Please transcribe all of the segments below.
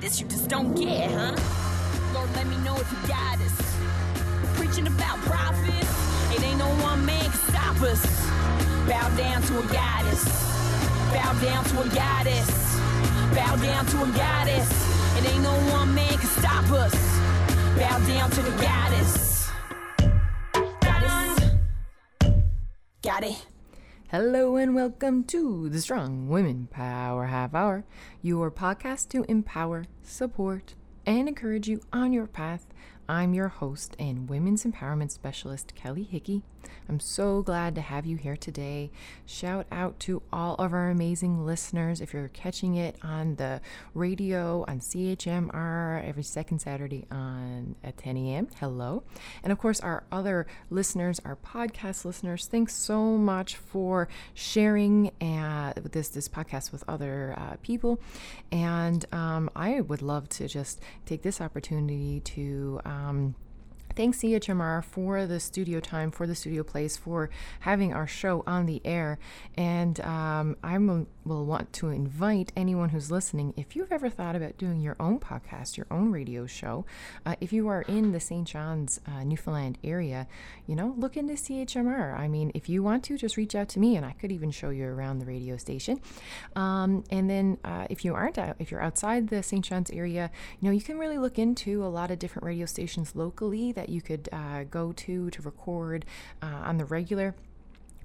this, you just don't get, huh? Lord, let me know if you got us. Preaching about profits, it ain't no one man can stop us. Bow down to a goddess. Bow down to a goddess. Bow down to a goddess. It ain't no one man can stop us. Bow down to the goddess. Goddess. Got it. Hello and welcome to the Strong Women Power Half Hour, your podcast to empower, support, and encourage you on your path. I'm your host and women's empowerment specialist, Kelly Hickey. I'm so glad to have you here today. Shout out to all of our amazing listeners. If you're catching it on the radio on CHMR every second Saturday on at 10 a.m., hello. And of course, our other listeners, our podcast listeners, thanks so much for sharing uh, this this podcast with other uh, people. And um, I would love to just take this opportunity to. Um, thanks CHMR for the studio time, for the studio place, for having our show on the air. And um, I will want to invite anyone who's listening, if you've ever thought about doing your own podcast, your own radio show, uh, if you are in the St. John's, uh, Newfoundland area, you know, look into CHMR. I mean, if you want to, just reach out to me and I could even show you around the radio station. Um, and then uh, if you aren't out, if you're outside the St. John's area, you know, you can really look into a lot of different radio stations locally that you could uh, go to to record uh, on the regular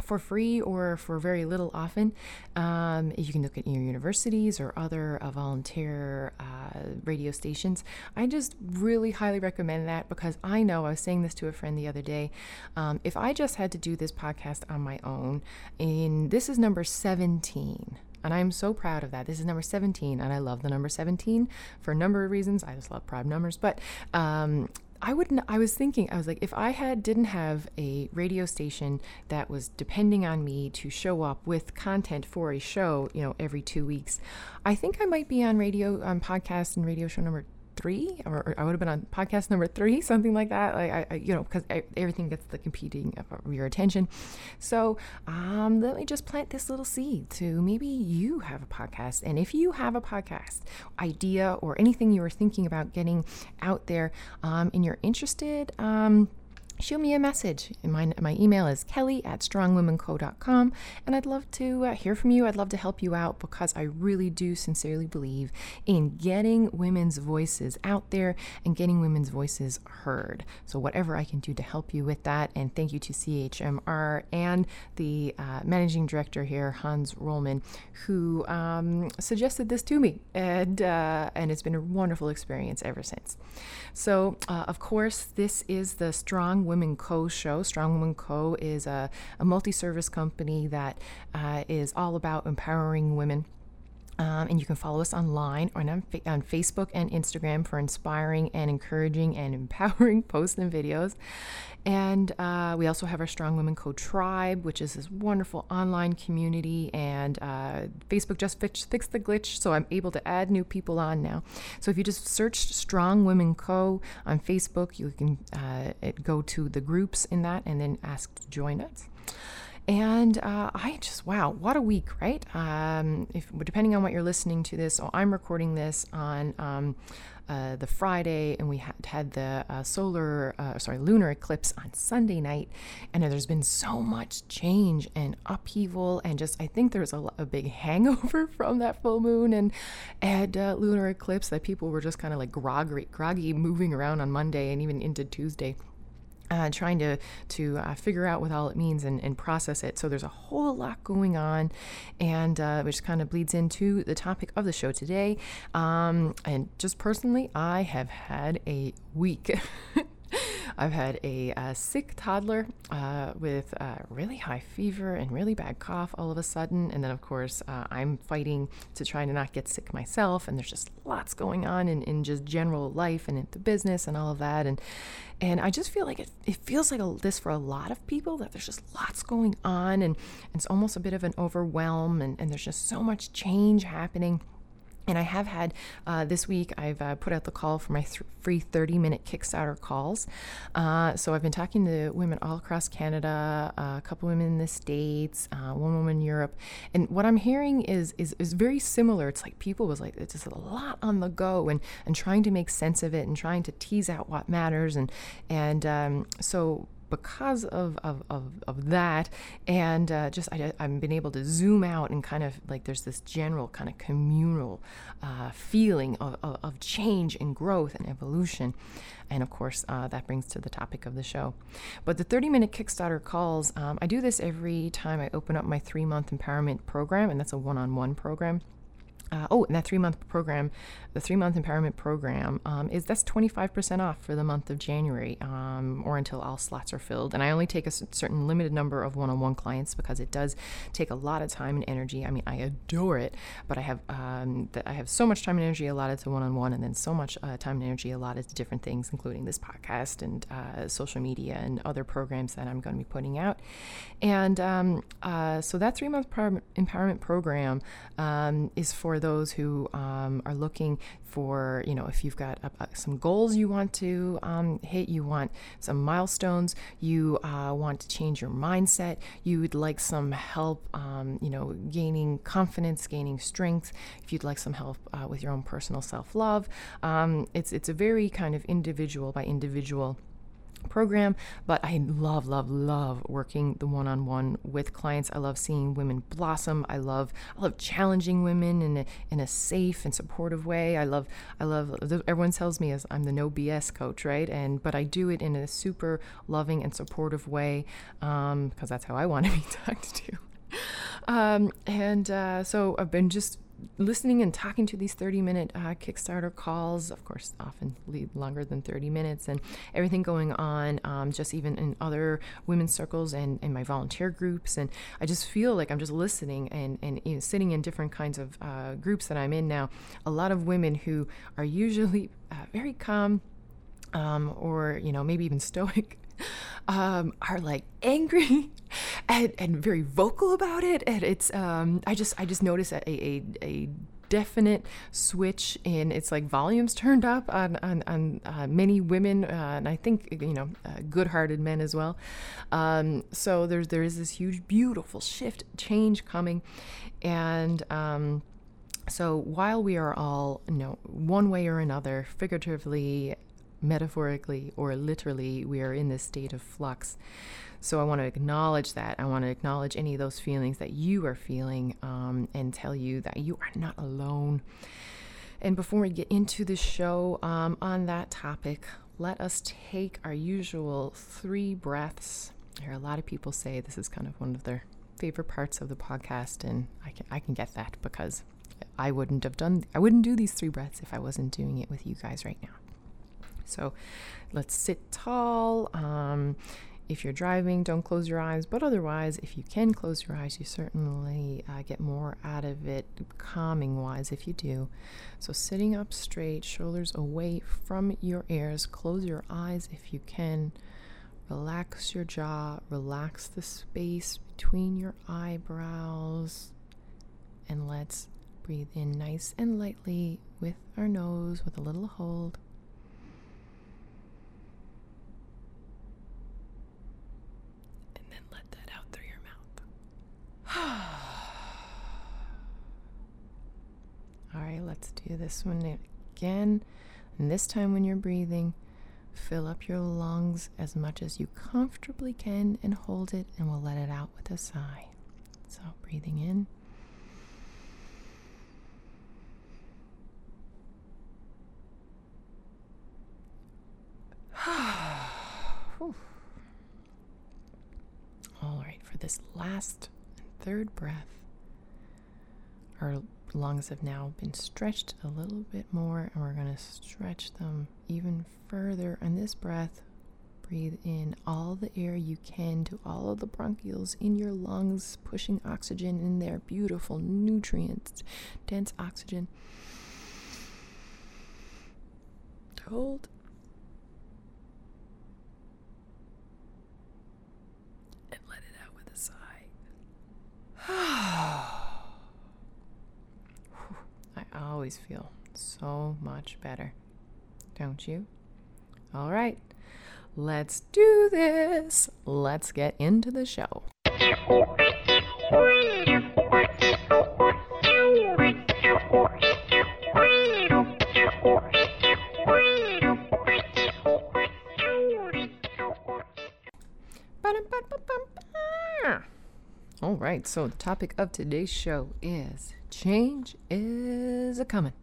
for free or for very little often. Um, you can look at your universities or other uh, volunteer uh, radio stations. I just really highly recommend that because I know I was saying this to a friend the other day. Um, if I just had to do this podcast on my own, and this is number 17. And I'm so proud of that. This is number 17, and I love the number 17 for a number of reasons. I just love prime numbers. But um, I wouldn't. I was thinking. I was like, if I had didn't have a radio station that was depending on me to show up with content for a show, you know, every two weeks, I think I might be on radio, on podcast and radio show number three, or, or, I would have been on podcast number three, something like that. Like I, I you know, because everything gets the competing of your attention. So um, let me just plant this little seed to maybe you have a podcast, and if you have a podcast idea or anything you are thinking about getting out there, um, and you're interested. Um, shoot me a message. My, my email is kelly at strongwomenco.com, and I'd love to uh, hear from you. I'd love to help you out because I really do sincerely believe in getting women's voices out there and getting women's voices heard. So, whatever I can do to help you with that, and thank you to CHMR and the uh, managing director here, Hans Rollmann, who um, suggested this to me, and, uh, and it's been a wonderful experience ever since. So, uh, of course, this is the Strong Women Co. show. Strong Women Co. is a, a multi service company that uh, is all about empowering women. Um, and you can follow us online or on, on Facebook and Instagram for inspiring and encouraging and empowering posts and videos. And uh, we also have our Strong Women Co Tribe, which is this wonderful online community. And uh, Facebook just fix, fixed the glitch, so I'm able to add new people on now. So if you just search Strong Women Co on Facebook, you can uh, go to the groups in that and then ask to join us. And uh, I just, wow, what a week, right? Um, if depending on what you're listening to this, so I'm recording this on um, uh, the Friday, and we had, had the uh, solar, uh, sorry, lunar eclipse on Sunday night. And there's been so much change and upheaval, and just I think there's a, a big hangover from that full moon and and uh, lunar eclipse that people were just kind of like groggy, groggy moving around on Monday and even into Tuesday uh, trying to to uh, figure out what all it means and, and, process it. So there's a whole lot going on, and uh, which kind of bleeds into the topic of the show today. Um, and just personally, I have had a week. I've had a, a sick toddler uh, with uh, really high fever and really bad cough all of a sudden. And then, of course, uh, I'm fighting to try to not get sick myself. And there's just lots going on in, in just general life and in the business and all of that. And and I just feel like it, it feels like a, this for a lot of people that there's just lots going on and, it's almost a bit of an overwhelm and, and there's just so much change happening and I have had uh, this week, I've uh, put out the call for my th- free 30 minute Kickstarter calls. Uh, so I've been talking to women all across Canada, uh, a couple women in the States, uh, one woman in Europe. And what I'm hearing is, is, is very similar. It's like people was like, it's just a lot on the go and, and trying to make sense of it and trying to tease out what matters. And, and um, so because of, of, of, of that and uh, just I, have been able to zoom out and kind of like there's this general kind of communal uh, feeling of, of, of, change and growth and evolution. And of course uh, that brings to the topic of the show. But the 30 minute kickstarter calls um, i do this every time i open up my three month empowerment program and that's a one-on-one program uh, oh, and that three month program, the three month empowerment program, um, is that's 25% off for the month of January um, or until all slots are filled. And I only take a certain limited number of one on one clients because it does take a lot of time and energy. I mean, I adore it, but I have um, I have so much time and energy allotted to one on one, and then so much uh, time and energy allotted to different things, including this podcast and uh, social media and other programs that I'm going to be putting out. And um, uh, so that three month empowerment program um, is for those who um, are looking for, you know, if you've got uh, uh, some goals you want to um, hit, you want some milestones, you uh, want to change your mindset, you would like some help, um, you know, gaining confidence, gaining strength, if you'd like some help uh, with your own personal self love. Um, it's, it's a very kind of individual by individual program, but I love, love, love working the one-on-one with clients. I love seeing women blossom. I love, I love challenging women in a, in a safe and supportive way. I love, I love. Everyone tells me as I'm the no BS coach, right? And but I do it in a super loving and supportive way Um because um, that's how I want to be talked to. Um, and uh, so I've been just listening and talking to these 30 minute uh, Kickstarter calls, of course, often lead longer than 30 minutes, and everything going on, um, just even in other women's circles and in my volunteer groups. And I just feel like I'm just listening and, and you know, sitting in different kinds of uh, groups that I'm in now. A lot of women who are usually uh, very calm um, or, you know, maybe even stoic um, are like angry and, and very vocal about it. And it's, um, I just, I just noticed a, a, a definite switch in it's like volumes turned up on on, on uh, many women uh, and I think you know uh, good-hearted men as well. Um, so there's there is this huge beautiful shift change coming, and um, so while we are all you know one way or another figuratively metaphorically or literally, we are in this state of flux. So I want to acknowledge that. I want to acknowledge any of those feelings that you are feeling um, and tell you that you are not alone. And before we get into the show um, on that topic, let us take our usual three breaths. I hear a lot of people say this is kind of one of their favorite parts of the podcast, and I can I can get that because I wouldn't have done I wouldn't do these three breaths if I wasn't doing it with you guys right now. So let's sit tall. Um, if you're driving, don't close your eyes, but otherwise, if you can close your eyes, you certainly uh, get more out of it calming wise if you do. So, sitting up straight, shoulders away from your ears, close your eyes if you can. Relax your jaw, relax the space between your eyebrows, and let's breathe in nice and lightly with our nose with a little hold. All right, let's do this one again. And this time, when you're breathing, fill up your lungs as much as you comfortably can and hold it, and we'll let it out with a sigh. So, breathing in. All right, for this last third breath, our lungs have now been stretched a little bit more, and we're going to stretch them even further. And this breath, breathe in all the air you can to all of the bronchioles in your lungs, pushing oxygen in there, beautiful nutrients, dense oxygen. Hold. And let it out with a sigh. I always feel so much better. Don't you? All right, let's do this. Let's get into the show. All right, so the topic of today's show is change is a coming.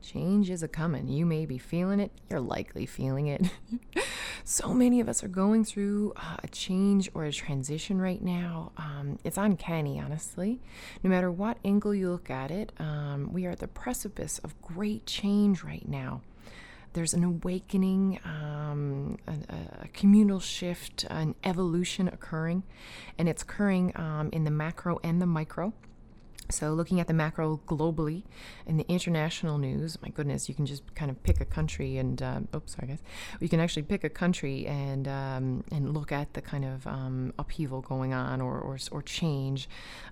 Change is a coming. You may be feeling it, you're likely feeling it. so many of us are going through uh, a change or a transition right now. Um, it's uncanny, honestly. No matter what angle you look at it, um, we are at the precipice of great change right now there's an awakening, um, a, a, communal shift, an evolution occurring, and it's occurring um, in the macro and the micro. So, looking at the macro globally in the international news, my goodness, you can just kind of pick a country and, um, oops, sorry guys, you can actually pick a country and um, and look at the kind of um, upheaval going on or or, or change,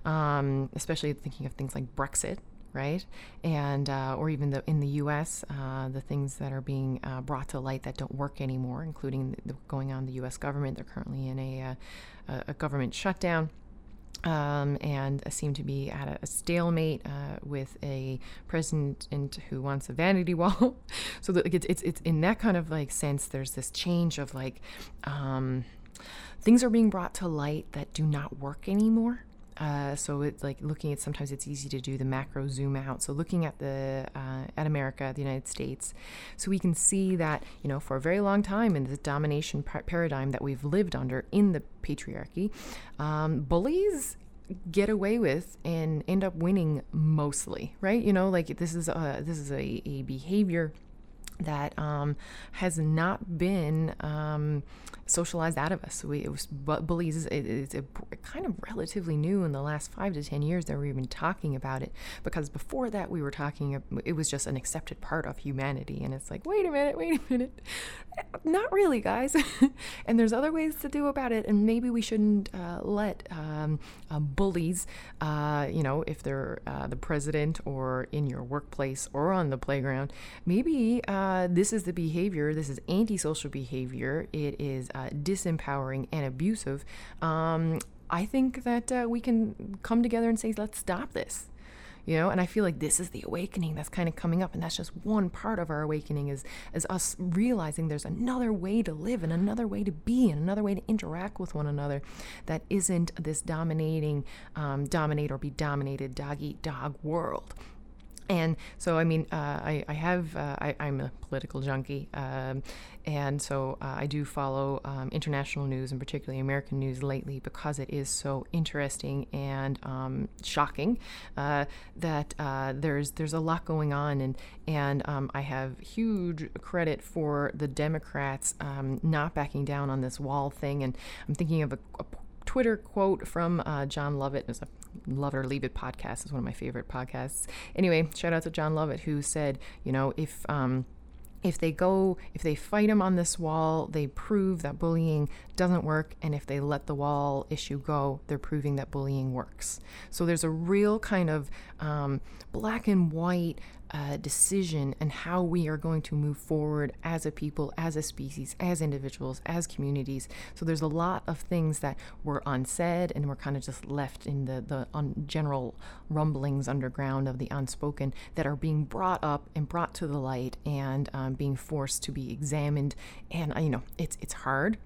um, especially thinking of things like Brexit, right? And uh, or even the in the U.S., uh, the things that are being uh, brought to light that don't work anymore, including the, going on the U.S. government. They're currently in a uh, a government shutdown. Um, and seem to be at a, a stalemate uh, with a president who wants a vanity wall. so it's, it's it's in that kind of like sense. There's this change of like um, things are being brought to light that do not work anymore. Uh, so it's like looking at sometimes it's easy to do the macro zoom out. So looking at the uh, at America, the United States, so we can see that you know for a very long time in this domination par- paradigm that we've lived under in the patriarchy, um, bullies get away with and end up winning mostly, right? You know, like this is a this is a, a behavior that um, has not been um, socialized out of us. We, it was bullies. It, it's a, kind of relatively new in the last five to ten years that we've been talking about it. Because before that, we were talking. It was just an accepted part of humanity, and it's like, wait a minute, wait a minute, not really, guys. and there's other ways to do about it, and maybe we shouldn't uh, let um, uh, bullies, uh, you know, if they're uh, the president or in your workplace or on the playground, maybe uh, this is the behavior. This is antisocial behavior. It is uh, disempowering and abusive, um, I think that uh, we can come together and say, let's stop this. You know, and I feel like this is the awakening that's kind of coming up, and that's just one part of our awakening is is us realizing there's another way to live and another way to be and another way to interact with one another that isn't this dominating, um, dominate or be dominated dog eat dog world and so I mean uh, I, I have uh, I, am a political junkie um, and so uh, I do follow um, international news and particularly American news lately because it is so interesting and um, shocking uh, that uh, there's there's a lot going on and and um, I have huge credit for the Democrats um, not backing down on this wall thing and I'm thinking of a, a Twitter quote from uh, Jon Lovett. It's a Love It or Leave It podcast. is one of my favorite podcasts. Anyway, shout out to Jon Lovett who said, you know, if um, if they go, if they fight him on this wall, they prove that bullying doesn't work. And if they let the wall issue go, they're proving that bullying works. So there's a real kind of um, black and white uh, decision and how we are going to move forward as a people, as a species, as individuals, as communities. So there's a lot of things that were unsaid and were kind of just left in the, the un- general rumblings underground of the unspoken that are being brought up and brought to the light and um, being forced to be examined. And, uh, you know, it's, it's hard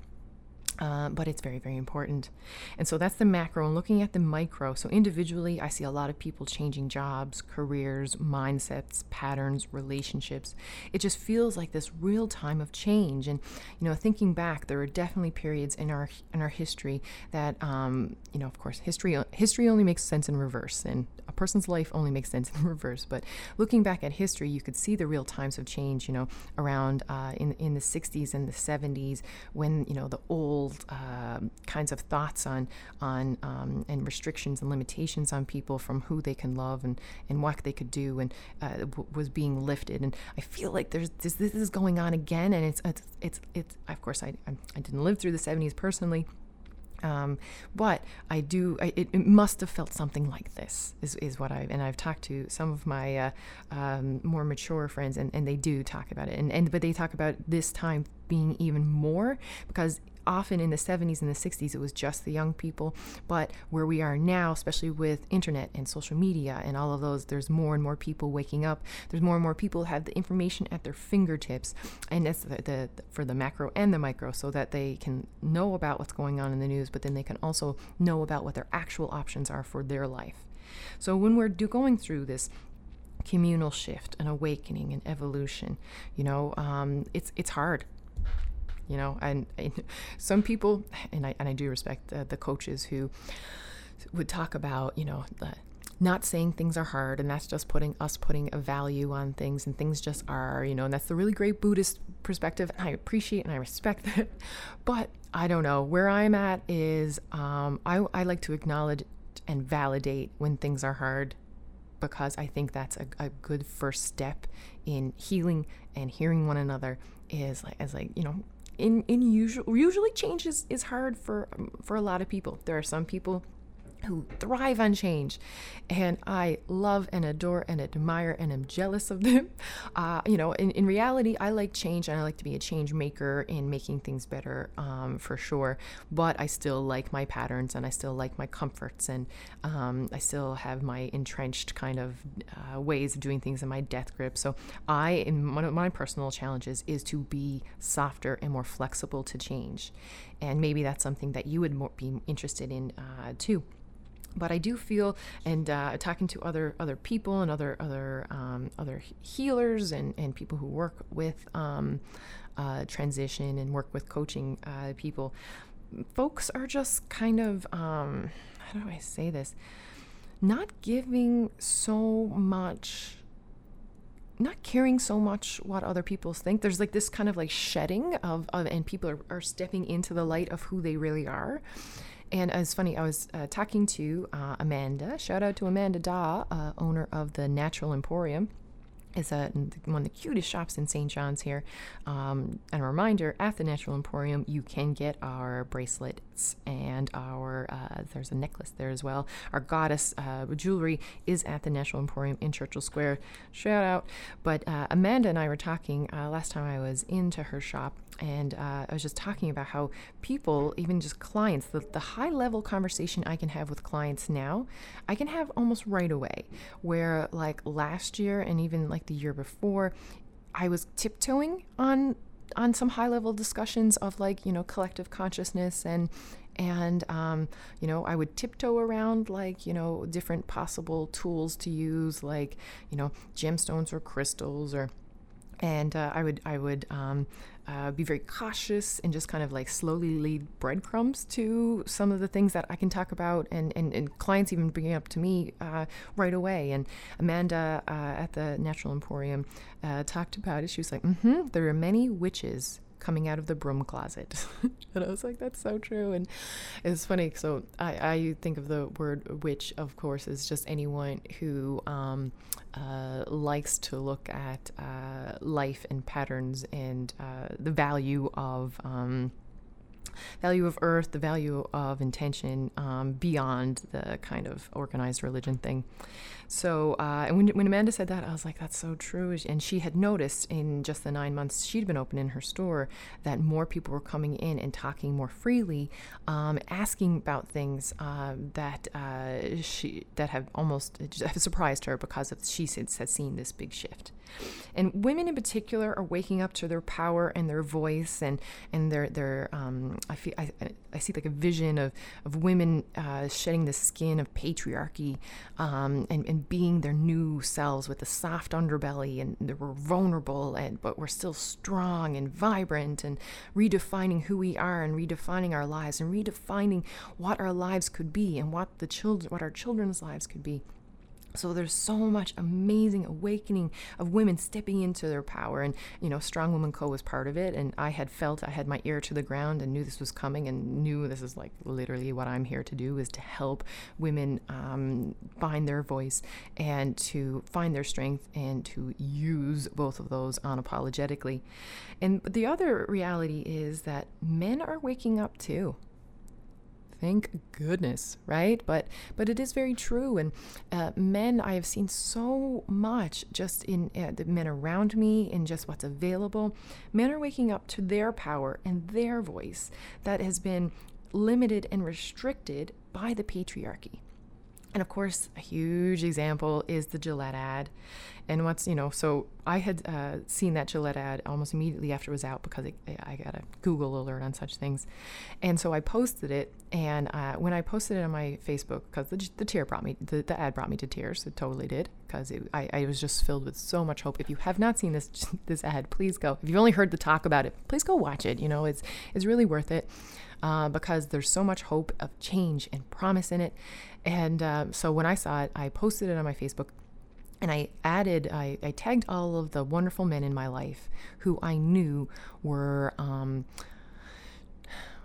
uh, but it's very, very important. And so that's the macro. And looking at the micro, so individually, I see a lot of people changing jobs, careers, mindsets, patterns, relationships. It just feels like this real time of change. And you know, thinking back, there are definitely periods in our in our history that, um, you know, of course, history history only makes sense in reverse, and person's life only makes sense in reverse. But looking back at history, you could see the real times of change. You know, around uh, in in the 60s and the 70s when you know the old uh, kinds of thoughts on on um, and restrictions and limitations on people from who they can love and, and what they could do and uh, w- was being lifted and I feel like there's this, this is going on again and it's it's it's, it's of course I, I didn't live through the 70s personally Um, but I do, I, it, it, must have felt something like this, is, is what I, and I've talked to some of my uh, um, more mature friends, and, and they do talk about it. And, and, but they talk about this time being even more because often in the 70s and the 60s it was just the young people. But where we are now especially with internet and social media and all of those there's more and more people waking up. There's more and more people have the information at their fingertips. And that's the, the, for the macro and the micro so that they can know about what's going on in the news but then they can also know about what their actual options are for their life. So when we're do going through this communal shift, an awakening, an evolution. You know, um, it's it's hard you know and, and some people and I, and I do respect the, the coaches who would talk about you know the not saying things are hard and that's just putting us putting a value on things and things just are you know and that's the really great buddhist perspective and i appreciate and i respect that. But i don't know where i'm at is um, I, I like to acknowledge and validate when things are hard because i think that's a, a good first step in healing and hearing one another is like as like you know in in usual usually change is, is hard for um, for a lot of people. There are some people who thrive on change. And I love and adore and admire and am jealous of them. Uh, you know, in, in reality, I like change and I like to be a change maker in making things better um, for sure. But I still like my patterns and I still like my comforts and um, I still have my entrenched kind of uh, ways of doing things in my death grip. So I, in one of my personal challenges, is to be softer and more flexible to change. And maybe that's something that you would be interested in uh, too but I do feel, and uh, talking to other other people and other other um, other healers and, and people who work with um, uh, transition and work with coaching uh, people, folks are just kind of um, how do I say this? Not giving so much not caring so much what other people think. There's like this kind of like shedding of, of and people are, are stepping into the light of who they really are. And it's funny, I was uh, talking to uh, Amanda. Shout out to Amanda Daw, uh, owner of the Natural Emporium is a, one of the cutest shops in St. John's here. Um, and a reminder at the Natural Emporium, you can get our and our, uh, there's a necklace there as well. Our goddess uh, jewelry is at the Natural Emporium in Churchill Square. Shout out. But uh, Amanda and I were talking uh, last time I was into her shop, and uh, I was just talking about how people, even just clients, the, the high level conversation I can have with clients now, I can have almost right away. Where, like last year and even like the year before, I was tiptoeing on on some high level discussions of like you know collective consciousness and and um, you know i would tiptoe around like you know different possible tools to use like you know gemstones or crystals or and uh, I would I would um, uh, be very cautious and just kind of like slowly lead breadcrumbs to some of the things that I can talk about, and, and, and clients even bringing up to me uh, right away. And Amanda uh, at the Natural Emporium uh, talked about it. She was like, mm-hmm, there are many witches coming out of the broom closet. and I was like, that's so true. And it's funny. So I, I think of the word witch, of course, as just anyone who um, uh, likes to look at uh, life and patterns and uh, the value of. Um, value of earth, the value of intention um, beyond the kind of organized religion thing. So, uh, and when, when Amanda said that, I was like, that's so true. And she had noticed in just the nine months she'd been open in her store that more people were coming in and talking more freely, um, asking about things uh, that uh, she that have almost have surprised her because of she has seen this big shift. And women in particular are waking up to their power and their voice and and their their um, I feel I, I see like a vision of of women uh, shedding the skin of patriarchy um, and and being their new selves with a soft underbelly and we're vulnerable and but we're still strong and vibrant and redefining who we are and redefining our lives and redefining what our lives could be and what the children what our children's lives could be. So there's so much amazing awakening of women stepping into their power, and you know, Strong Woman Co was part of it. And I had felt I had my ear to the ground and knew this was coming, and knew this is like literally what I'm here to do is to help women um, find their voice and to find their strength and to use both of those unapologetically. And the other reality is that men are waking up too Thank goodness, right? But but it is very true. And uh, men, I have seen so much just in uh, the men around me and just what's available. Men are waking up to their power and their voice that has been limited and restricted by the patriarchy. And of course, a huge example is the Gillette ad. And what's, you know, so I had uh, seen that Gillette ad almost immediately after it was out because it, I got a Google alert on such things. And so I posted it. And uh, when I posted it on my Facebook, because the, the tear brought me, the, the ad brought me to tears, it totally did, because I, I was just filled with so much hope. If you have not seen this this ad, please go. If you've only heard the talk about it, please go watch it. You know, it's, it's really worth it uh, because there's so much hope of change and promise in it. And uh, so when I saw it, I posted it on my Facebook and I added, I, I, tagged all of the wonderful men in my life who I knew were um,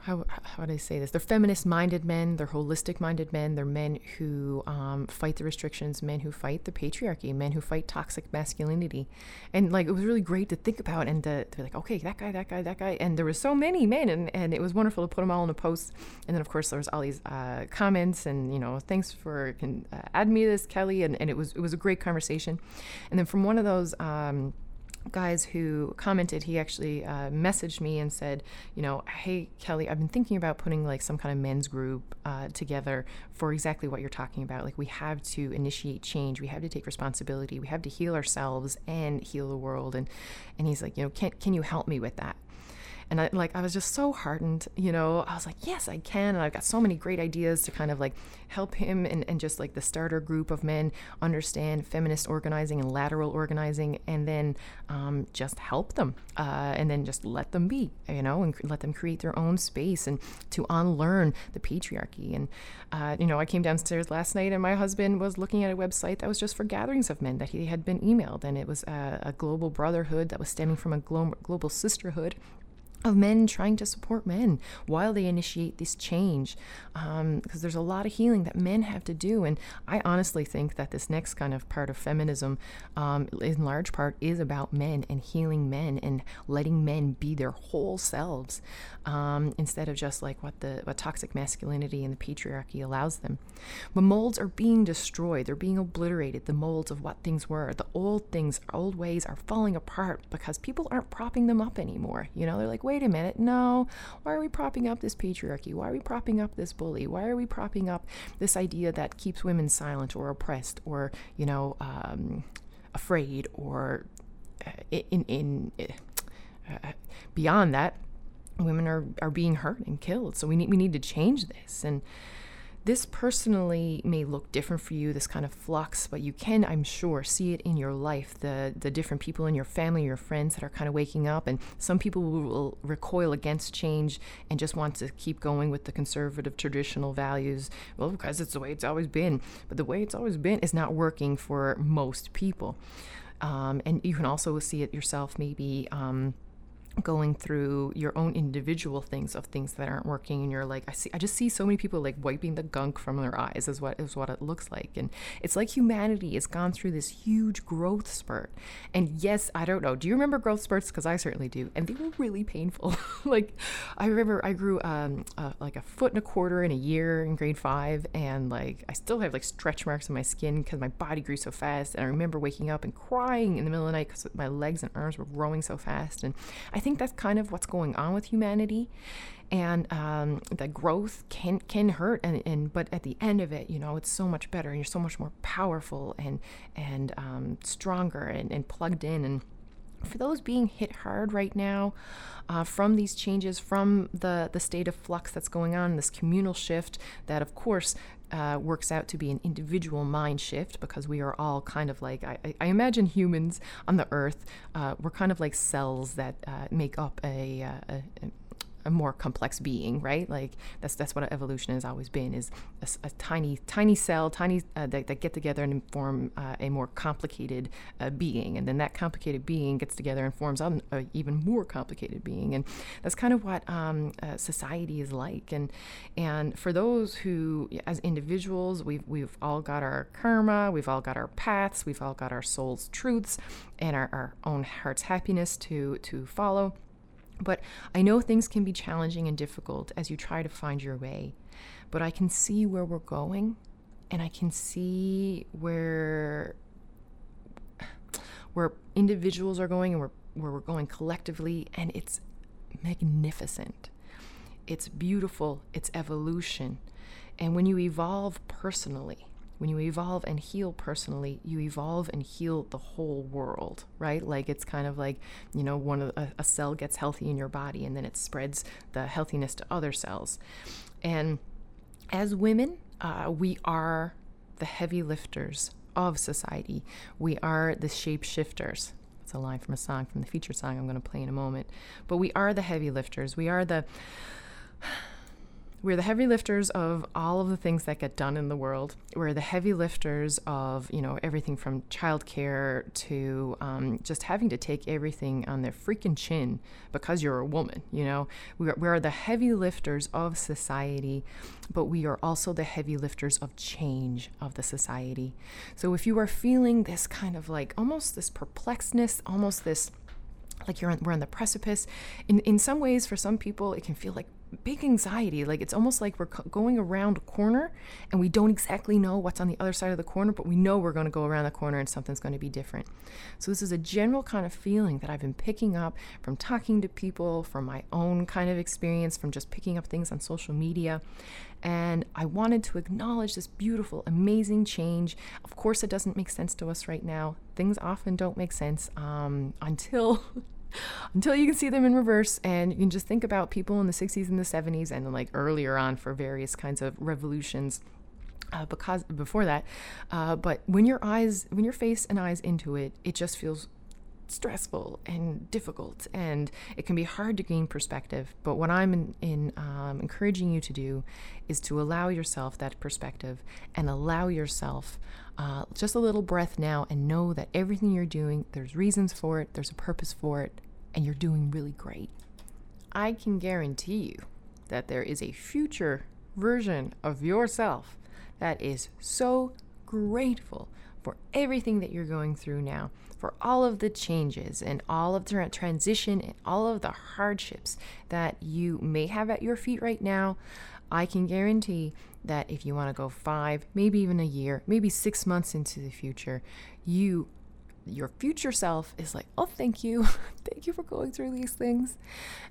how, how would I say this? They're feminist minded men, they're holistic minded men, they're men who um, fight the restrictions, men who fight the patriarchy, men who fight toxic masculinity. And like, it was really great to think about and to, to be like, okay, that guy, that guy, that guy. And there was so many men, and, and it was wonderful to put them all in a post. And then, of course, there was all these uh, comments and, you know, thanks for can, uh, add me this, Kelly. And, and it was, it was a great conversation. And then from one of those, um, guys who commented, he actually uh, messaged me and said, you know, hey, Kelly, I've been thinking about putting like some kind of men's group uh, together for exactly what you're talking about. Like, we have to initiate change, we have to take responsibility, we have to heal ourselves and heal the world. And, and he's like, you know, can, can you help me with that? And I like I was just so heartened, you know. I was like, yes, I can, and I've got so many great ideas to kind of like help him and, and just like the starter group of men understand feminist organizing and lateral organizing, and then um, just help them, uh, and then just let them be, you know, and let them create their own space and to unlearn the patriarchy. And uh, you know, I came downstairs last night, and my husband was looking at a website that was just for gatherings of men that he had been emailed, and it was a, a global brotherhood that was stemming from a glo- global sisterhood of men trying to support men while they initiate this change. Because um, there's a lot of healing that men have to do and i honestly think that this next kind of part of feminism um, in large part is about men and healing men and letting men be their whole selves um, instead of just like what the what toxic masculinity and the patriarchy allows them. The molds are being destroyed they're being obliterated the molds of what things were the old things old ways are falling apart because people aren't propping them up anymore. You know they're like wait a minute, no, why are we propping up this patriarchy? Why are we propping up this bully? Why are we propping up this idea that keeps women silent or oppressed or, you know, um, afraid or uh, in, in, uh, beyond that? Women are, are being hurt and killed. So we need, we need to change this. And, this personally may look different for you, this kind of flux, but you can, I'm sure, see it in your life. The the different people in your family, your friends that are kind of waking up, and some people will recoil against change and just want to keep going with the conservative traditional values. Well, because it's the way it's always been. But the way it's always been is not working for most people. Um, and you can also see it yourself, maybe. Um, going through your own individual things of things that aren't working and you're like I see I just see so many people like wiping the gunk from their eyes is what is what it looks like and it's like humanity has gone through this huge growth spurt. And yes I don't know do you remember growth spurts? Because I certainly do and they were really painful. Like I remember I grew um like a foot and a quarter in a year in grade 5 and like I still have like stretch marks on my skin because my body grew so fast and I remember waking up and crying in the middle of the night because my legs and arms were growing so fast and I think think that's kind of what's going on with humanity. And um, the growth can can hurt and, and but at the end of it you know it's so much better and you're so much more powerful and and um, stronger and, and plugged in. And for those being hit hard right now uh, from these changes, from the, the state of flux that's going on, this communal shift that, of course, uh, works out to be an individual mind shift because we are all kind of like, I, I imagine humans on the earth, uh, we're kind of like cells that uh, make up a, uh, a, a a more complex being, right? Like that's that's what evolution has always been: is a, a tiny tiny cell, tiny uh, that, that, get together and form uh, a more complicated uh, being, and then that complicated being gets together and forms an even more complicated being, and that's kind of what um, uh, society is like. And and for those who, as individuals, we've we've all got our karma, we've all got our paths, we've all got our soul's truths, and our, our own heart's happiness to to follow But I know things can be challenging and difficult as you try to find your way. But I can see where we're going and I can see where where individuals are going and where, where we're going collectively and it's magnificent. It's beautiful, it's evolution. And when you evolve personally, when you evolve and heal personally, you evolve and heal the whole world, right? Like it's kind of like, you know, one of a, a cell gets healthy in your body and then it spreads the healthiness to other cells. And as women, uh, we are the heavy lifters of society. We are the shapeshifters. It's a line from a song, from the feature song I'm going to play in a moment. But we are the heavy lifters. We are the we're the heavy lifters of all of the things that get done in the world. We're the heavy lifters of, you know, everything from childcare to um, just having to take everything on their freaking chin because you're a woman, you know. We are, we are the heavy lifters of society, but we are also the heavy lifters of change of the society. So if you are feeling this kind of like almost this perplexedness, almost this like you're on, we're on the precipice. In in some ways, for some people, it can feel like big anxiety. Like it's almost like we're going around a corner and we don't exactly know what's on the other side of the corner, but we know we're going to go around the corner and something's going to be different. So, this is a general kind of feeling that I've been picking up from talking to people, from my own kind of experience, from just picking up things on social media. And I wanted to acknowledge this beautiful, amazing change. Of course, it doesn't make sense to us right now. Things often don't make sense um, until until you can see them in reverse and you can just think about people in the 60s and the 70s and like earlier on for various kinds of revolutions uh, because before that. Uh, but when your eyes when your face and eyes into it it just feels stressful and difficult and it can be hard to gain perspective. But what i'm in, in um, encouraging you to do is to allow yourself that perspective and allow yourself uh, just a little breath now and know that everything you're doing there's reasons for it there's a purpose for it and you're doing really great. I can guarantee you that there is a future version of yourself that is so grateful for everything that you're going through now for all of the changes and all of the transition and all of the hardships that you may have at your feet right now, I can guarantee that if you want to go five, maybe even a year, maybe six months into the future, you your future self is like, oh, thank you. thank you for going through these things.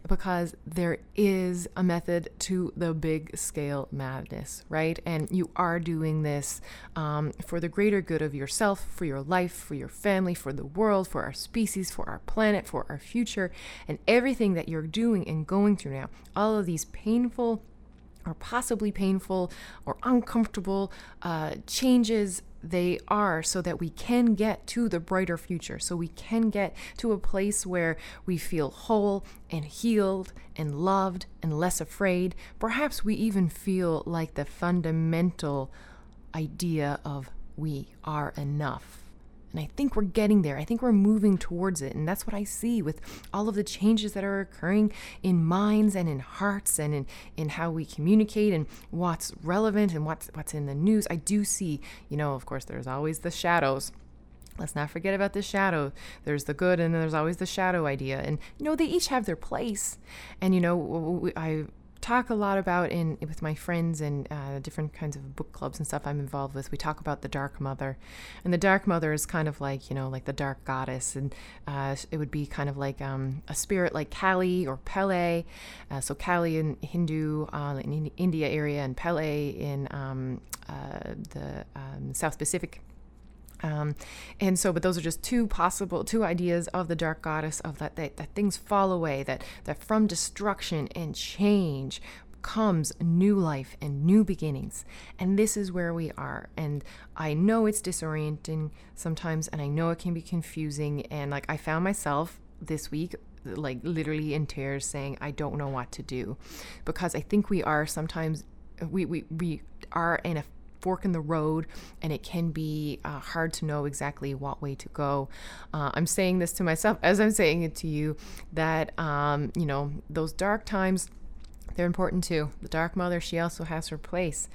Because there is a method to the big scale madness, right? And you are doing this um, for the greater good of yourself, for your life, for your family, for the world, for our species, for our planet, for our future, and everything that you're doing and going through now. All of these painful, or possibly painful or uncomfortable uh, changes they are so that we can get to the brighter future, so we can get to a place where we feel whole and healed and loved and less afraid. Perhaps we even feel like the fundamental idea of we are enough and I think we're getting there. I think we're moving towards it. And that's what I see with all of the changes that are occurring in minds and in hearts and in, in how we communicate and what's relevant and what's what's in the news. I do see, you know, of course there's always the shadows. Let's not forget about the shadow. There's the good, and there's always the shadow idea. And you know, they each have their place. And you know, I talk a lot about in with my friends and uh, different kinds of book clubs and stuff I'm involved with. We talk about the Dark Mother, and the Dark Mother is kind of like you know like the Dark Goddess, and uh, it would be kind of like um, a spirit like Kali or Pele. Uh, so Kali in Hindu uh, in India area, and Pele in um, uh, the um, South Pacific um, and so, but those are just two possible, two ideas of the dark goddess of that, that, that things fall away, that, that from destruction and change comes new life and new beginnings. And this is where we are. And I know it's disorienting sometimes, and I know it can be confusing. And like, I found myself this week like literally in tears saying i don't know what to do because i think we are sometimes we we, we are in a fork in the road and it can be uh, hard to know exactly what way to go. Uh, I'm saying this to myself as I'm saying it to you that, um, you know, those dark times, they're important too. The Dark Mother, she also has her place.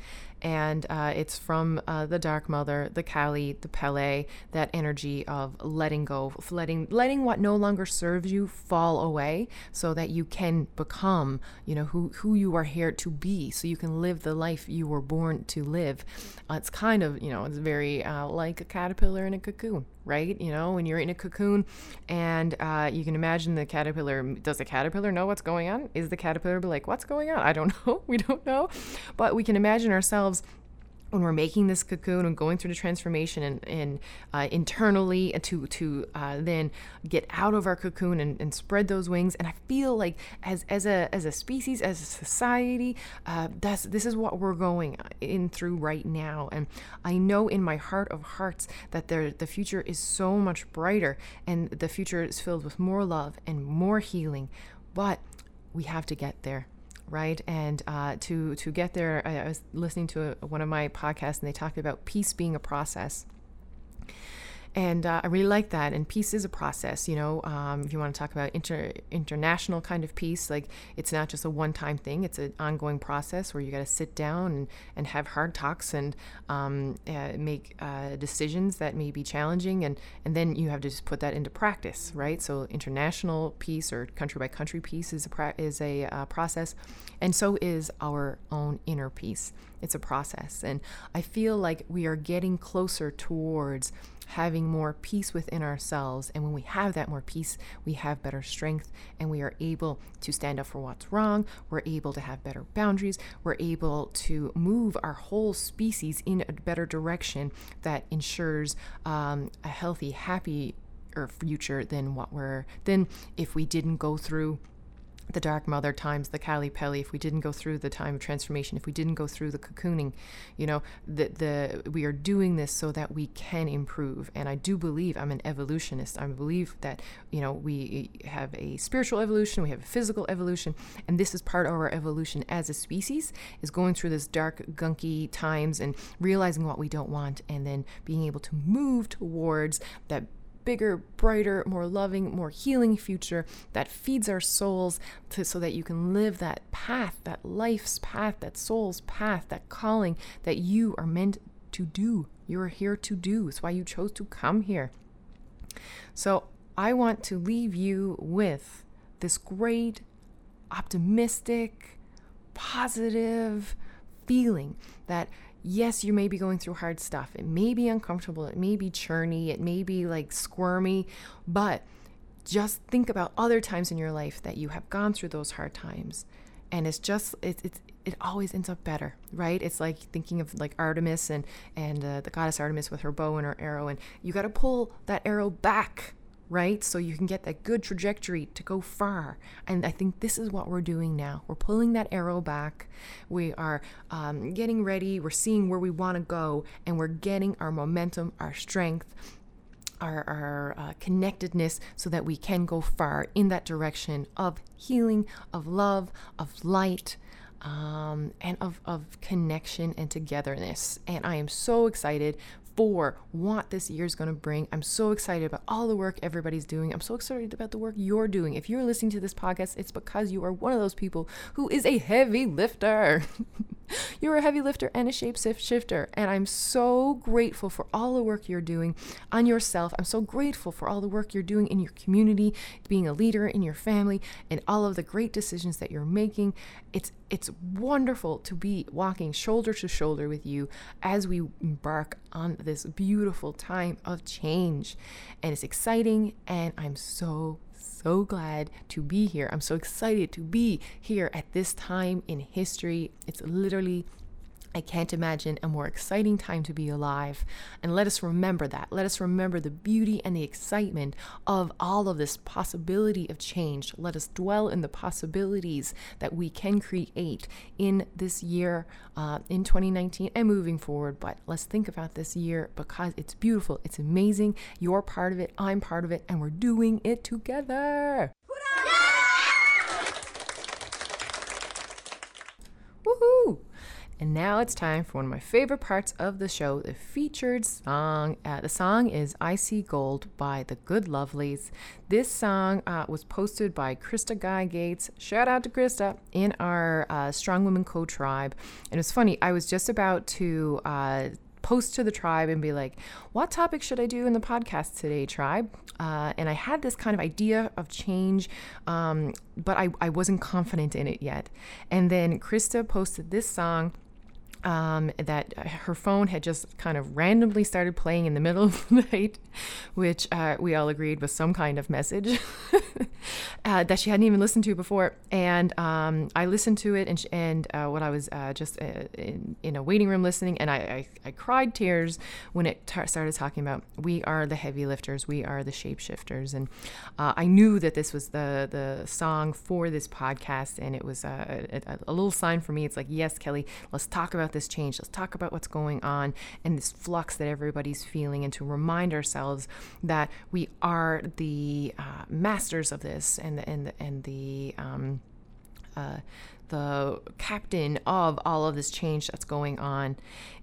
And uh, it's from uh, the Dark Mother, the Kali, the Pele, that energy of letting go, letting letting what no longer serves you fall away, so that you can become, you know, who who you are here to be, so you can live the life you were born to live. Uh, it's kind of, you know, it's very uh, like a caterpillar in a cocoon right? You know, when you're in a cocoon and uh, you can imagine the caterpillar. Does the caterpillar know what's going on? Is the caterpillar like, what's going on? I don't know. We don't know. But we can imagine ourselves when we're making this cocoon and going through the transformation and, and uh, internally to to uh, then get out of our cocoon and, and, spread those wings. And I feel like as as a as a species as a society uh, that's this is what we're going in through right now. And I know in my heart of hearts that there the future is so much brighter and the future is filled with more love and more healing. But we have to get there right? And uh, to to get there, I, was listening to a, one of my podcasts, and they talked about peace being a process. And uh, I really like that. And peace is a process, you know. Um, if you want to talk about inter- international kind of peace, like it's not just a one time thing, it's an ongoing process where you got to sit down and, and have hard talks and um, uh, make uh, decisions that may be challenging. And, and then you have to just put that into practice, right? So, international peace or country by country peace is a, is a uh, process. And so is our own inner peace. It's a process. And I feel like we are getting closer towards having more peace within ourselves. And when we have that more peace, we have better strength and we are able to stand up for what's wrong. We're able to have better boundaries. We're able to move our whole species in a better direction that ensures um, a healthy, happy future than what we're than if we didn't go through the dark mother times the Kali Peli, if we didn't go through the time of transformation, if we didn't go through the cocooning, you know, the, the we are doing this so that we can improve. And I do believe I'm an evolutionist. I believe that, you know, we have a spiritual evolution, we have a physical evolution, and this is part of our evolution as a species, is going through this dark, gunky times and realizing what we don't want and then being able to move towards that bigger, brighter, more loving, more healing future that feeds our souls to, so that you can live that path, that life's path, that soul's path, that calling that you are meant to do. You are here to do. It's why you chose to come here. So I want to leave you with this great, optimistic, positive feeling that yes, you may be going through hard stuff. It may be uncomfortable. It may be churny. It may be like squirmy, but just think about other times in your life that you have gone through those hard times. And it's just, it, it's, it always ends up better, right? It's like thinking of like Artemis and, and uh, the goddess Artemis with her bow and her arrow. And you got to pull that arrow back right? So you can get that good trajectory to go far. And I think this is what we're doing now. We're pulling that arrow back. We are um, getting ready. We're seeing where we want to go, and we're getting our momentum, our strength. Our, our uh, connectedness so that we can go far in that direction of healing, of love, of light, um, and of, of connection and togetherness. And I am so excited for what this year is going to bring. I'm so excited about all the work everybody's doing. I'm so excited about the work you're doing. If you're listening to this podcast, it's because you are one of those people who is a heavy lifter. you're a heavy lifter and a shape shifter. And I'm so grateful for all the work you're doing on yourself. I'm so grateful for all the work you're doing in your community, being a leader in your family, and all of the great decisions that you're making. It's it's wonderful to be walking shoulder to shoulder with you as we embark on this beautiful time of change. And it's exciting, and I'm so, so glad to be here. I'm so excited to be here at this time in history. It's literally I can't imagine a more exciting time to be alive. And let us remember that. Let us remember the beauty and the excitement of all of this possibility of change. Let us dwell in the possibilities that we can create in this year, uh, in 2019, and moving forward. But let's think about this year because it's beautiful, it's amazing. You're part of it, I'm part of it, and we're doing it together. Woohoo! And now it's time for one of my favorite parts of the show, the featured song. Uh, the song is I See Gold by the Good Lovelies. This song uh, was posted by Krista Guy Gates. Shout out to Krista in our uh, Strong Women Co tribe. And it's funny, I was just about to uh, post to the tribe and be like, what topic should I do in the podcast today, tribe? Uh, and I had this kind of idea of change, um, but I, I wasn't confident in it yet. And then Krista posted this song um, that her phone had just kind of randomly started playing in the middle of the night, which uh, we all agreed was some kind of message uh, that she hadn't even listened to before. And um, I listened to it, and, sh- and uh, when I was uh, just uh, in, in, a waiting room listening, and I, I, I cried tears when it t- started talking about we are the heavy lifters, we are the shapeshifters. And uh, I knew that this was the, the song for this podcast, and it was a, a, a little sign for me. It's like, yes, Kelly, let's talk about this change. Let's talk about what's going on and this flux that everybody's feeling, and to remind ourselves that we are the uh, masters of this and the, and the, and the um, uh, the captain of all of this change that's going on.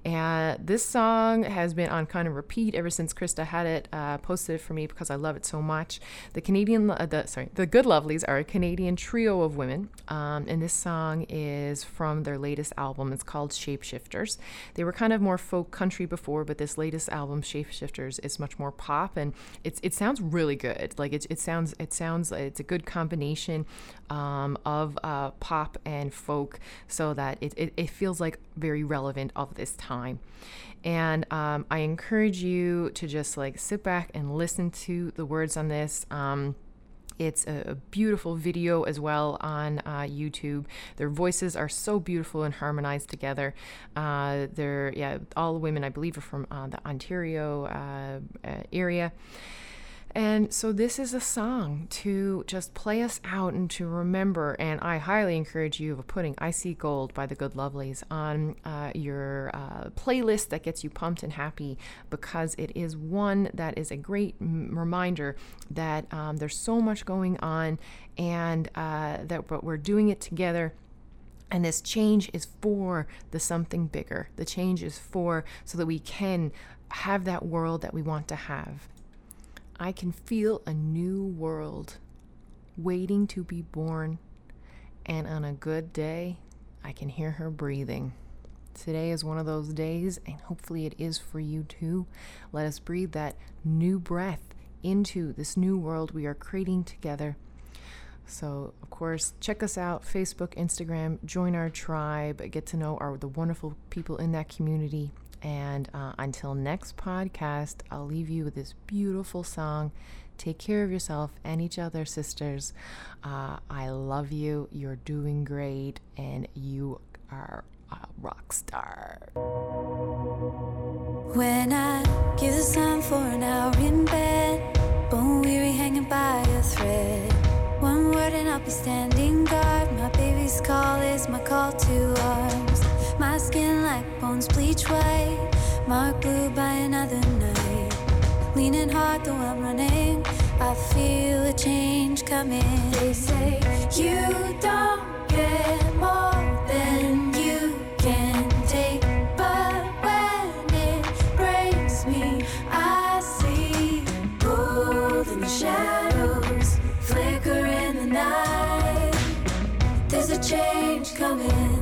And this song has been on kind of repeat ever since Krista had it uh, posted for me because I love it so much. The Canadian, uh, the sorry, the Good Lovelies are a Canadian trio of women, um, and this song is from their latest album. It's called Shapeshifters. They were kind of more folk country before, but this latest album, Shapeshifters, is much more pop, and it's it sounds really good. Like it, it sounds it sounds it's a good combination um, of uh, pop and folk, so that it, it, it feels like very relevant of this time time. And um, I encourage you to just like sit back and listen to the words on this. Um, it's a, beautiful video as well on uh, YouTube. Their voices are so beautiful and harmonized together. Uh, they're, yeah, all the women, I believe, are from uh, the Ontario uh, uh, area. And so this is a song to just play us out and to remember. And I highly encourage you of putting "I See Gold" by the Good Lovelies on uh, your uh, playlist that gets you pumped and happy because it is one that is a great m- reminder that um, there's so much going on and uh, that but we're doing it together. And this change is for the something bigger. The change is for so that we can have that world that we want to have. I can feel a new world waiting to be born, and on a good day, I can hear her breathing. Today is one of those days, and hopefully it is for you too. Let us breathe that new breath into this new world we are creating together. So, of course, check us out Facebook, Instagram, join our tribe, get to know our the wonderful people in that community. And uh, until next podcast, I'll leave you with this beautiful song. Take care of yourself and each other, sisters. Uh, I love you. You're doing great, and you are a rock star. When I give the sign for an hour in bed, bone weary hanging by a thread. One word and I'll be standing guard. My baby's call is my call to arms. My skin like bones bleach white, marked blue by another night. Leaning hard though I'm running, I feel a change coming. They say you don't get more than you can take, but when it breaks me, I see gold in the shadows, flicker in the night. There's a change coming.